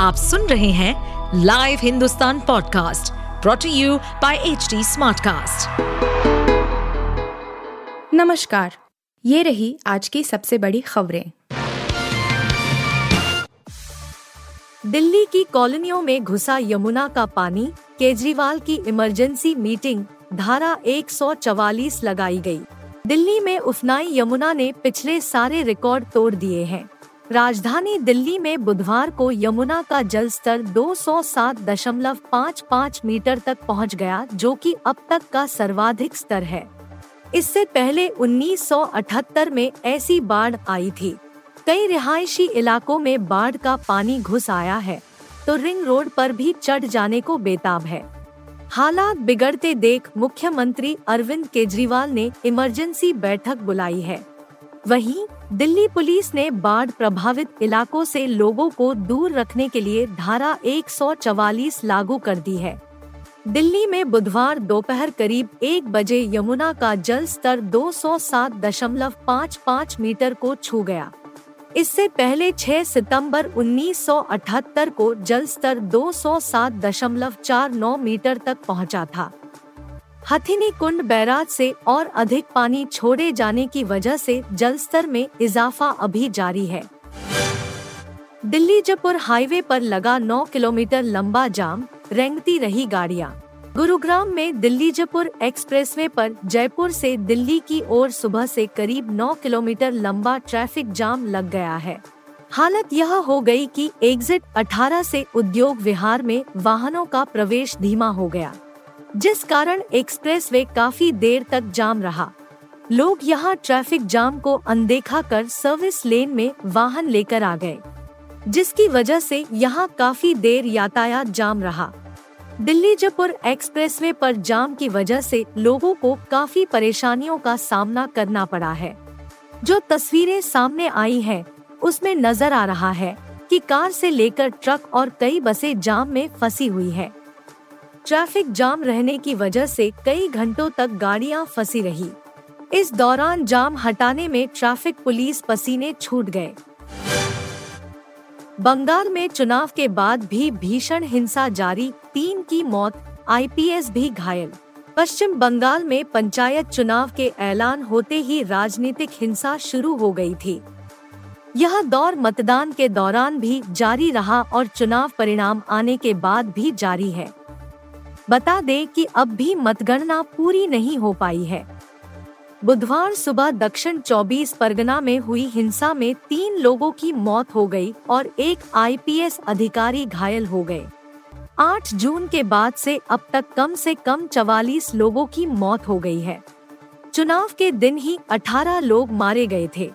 आप सुन रहे हैं live Hindustan podcast brought you by H Smartcast. नमस्कार, ये रही आज की सबसे बड़ी खबरें दिल्ली की कॉलोनियों में घुसा यमुना का पानी, केजरीवाल की इमरजेंसी मीटिंग, धारा 144 लगाई गई। दिल्ली में उफनाई यमुना ने पिछले सारे रिकॉर्ड तोड़ दिए हैं राजधानी दिल्ली में बुधवार को यमुना का जल स्तर 207.55 मीटर तक पहुँच गया, जो कि अब तक का सर्वाधिक स्तर है। इससे पहले 1978 में ऐसी बाढ़ आई थी। कई रिहायशी इलाकों में बाढ़ का पानी घुस आया है तो रिंग रोड पर भी चढ़ जाने को बेताब है। हालात बिगड़ते देख मुख्यमंत्री अरविंद केजरीवाल ने इमरजेंसी बैठक बुलाई है। वहीं दिल्ली पुलिस ने बाढ़ प्रभावित इलाकों से लोगों को दूर रखने के लिए धारा 144 लागू कर दी है। दिल्ली में बुधवार दोपहर करीब एक बजे यमुना का जल स्तर 207.55 मीटर को छू गया। इससे पहले 6 सितंबर 1978 को जल स्तर 207.49 मीटर तक पहुँचा था। हथिनी कुंड बैराज से और अधिक पानी छोड़े जाने की वजह से जल स्तर में इजाफा अभी जारी है। दिल्ली जयपुर हाईवे पर लगा 9 किलोमीटर लंबा जाम, रेंगती रही गाड़ियाँ। गुरुग्राम में दिल्ली जयपुर एक्सप्रेसवे पर जयपुर से दिल्ली की ओर सुबह से करीब 9 किलोमीटर लंबा ट्रैफ़िक जाम लग गया है। हालत यह हो गई कि एग्जिट 18 से उद्योग विहार में वाहनों का प्रवेश धीमा हो गया। जिस कारण एक्सप्रेसवे काफ़ी देर तक जाम रहा। लोग यहाँ ट्रैफ़िक जाम को अनदेखा कर सर्विस लेन में वाहन लेकर आ गए जिसकी वजह से यहाँ काफ़ी देर यातायात जाम रहा। दिल्ली जयपुर एक्सप्रेसवे पर जाम की वजह से लोगों को काफ़ी परेशानियों का सामना करना पड़ा है। जो तस्वीरें सामने आई हैं, उसमें नज़र आ रहा है कि कार से लेकर ट्रक और कई बसें जाम में फंसी हुई है। ट्रैफ़िक जाम रहने की वजह से कई घंटों तक गाड़ियाँ फंसी रही। इस दौरान जाम हटाने में ट्रैफ़िक पुलिस पसीने छूट गए। बंगाल में चुनाव के बाद भी भीषण हिंसा जारी, तीन की मौत, आईपीएस भी घायल। पश्चिम बंगाल में पंचायत चुनाव के ऐलान होते ही राजनीतिक हिंसा शुरू हो गई थी। यह दौर मतदान के दौरान भी जारी रहा और चुनाव परिणाम आने के बाद भी जारी है। बता दें कि अब भी मतगणना पूरी नहीं हो पाई है। बुधवार सुबह दक्षिण 24 परगना में हुई हिंसा में तीन लोगों की मौत हो गई और एक आईपीएस अधिकारी घायल हो गए। 8 जून के बाद से अब तक कम से कम 44 लोगों की मौत हो गई है। चुनाव के दिन ही 18 लोग मारे गए थे।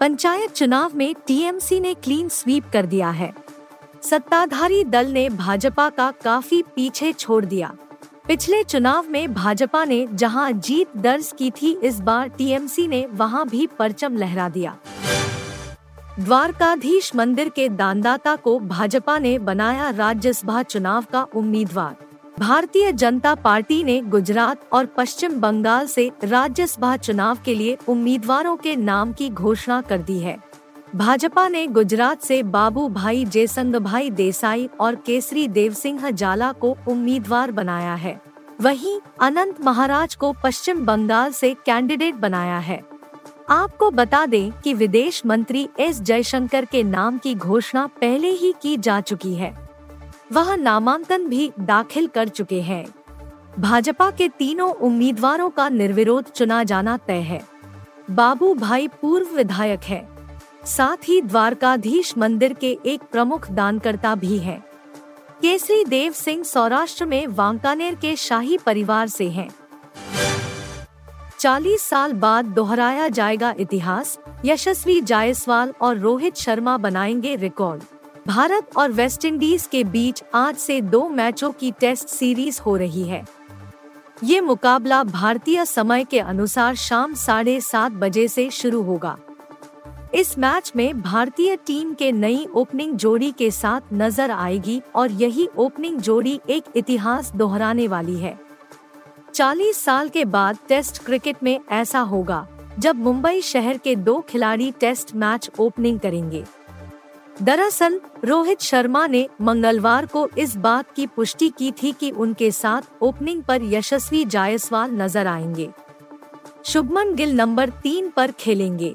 पंचायत चुनाव में टीएमसी ने क्लीन स्वीप कर दिया है। सत्ताधारी दल ने भाजपा का काफ़ी पीछे छोड़ दिया। पिछले चुनाव में भाजपा ने जहाँ जीत दर्ज की थी, इस बार टीएमसी ने वहाँ भी परचम लहरा दिया। द्वारकाधीश मंदिर के दानदाता को भाजपा ने बनाया राज्यसभा चुनाव का उम्मीदवार। भारतीय जनता पार्टी ने गुजरात और पश्चिम बंगाल से राज्यसभा चुनाव के लिए उम्मीदवारों के नाम की घोषणा कर दी है। भाजपा ने गुजरात से बाबू भाई जयसंग भाई देसाई और केसरी देव सिंह जाला को उम्मीदवार बनाया है। वहीं अनंत महाराज को पश्चिम बंगाल से कैंडिडेट बनाया है। आपको बता दें कि विदेश मंत्री एस जयशंकर के नाम की घोषणा पहले ही की जा चुकी है। वह नामांकन भी दाखिल कर चुके हैं। भाजपा के तीनों उम्मीदवारों का निर्विरोध चुना जाना तय है। बाबू भाई पूर्व विधायक है। साथ ही द्वारकाधीश मंदिर के एक प्रमुख दानकर्ता भी हैं। केसरी देव सिंह सौराष्ट्र में वांकानेर के शाही परिवार से हैं। 40 साल बाद दोहराया जाएगा इतिहास, यशस्वी जायसवाल और रोहित शर्मा बनाएँगे रिकॉर्ड भारत और वेस्टइंडीज के बीच आज से दो मैचों की टेस्ट सीरीज़ हो रही है ये मुकाबला भारतीय समय के अनुसार शाम साढ़े सात बजे से शुरू होगा इस मैच में भारतीय टीम के नई ओपनिंग जोड़ी के साथ नज़र आएगी और यही ओपनिंग जोड़ी एक इतिहास दोहराने वाली है। 40 साल के बाद टेस्ट क्रिकेट में ऐसा होगा, जब मुंबई शहर के दो खिलाड़ी टेस्ट मैच ओपनिंग करेंगे। दरअसल, रोहित शर्मा ने मंगलवार को इस बात की पुष्टि की थी कि उनके साथ ओपनिंग पर यशस्वी जायसवाल नज़र आएँगे। शुभमन गिल नंबर तीन पर खेलेंगे।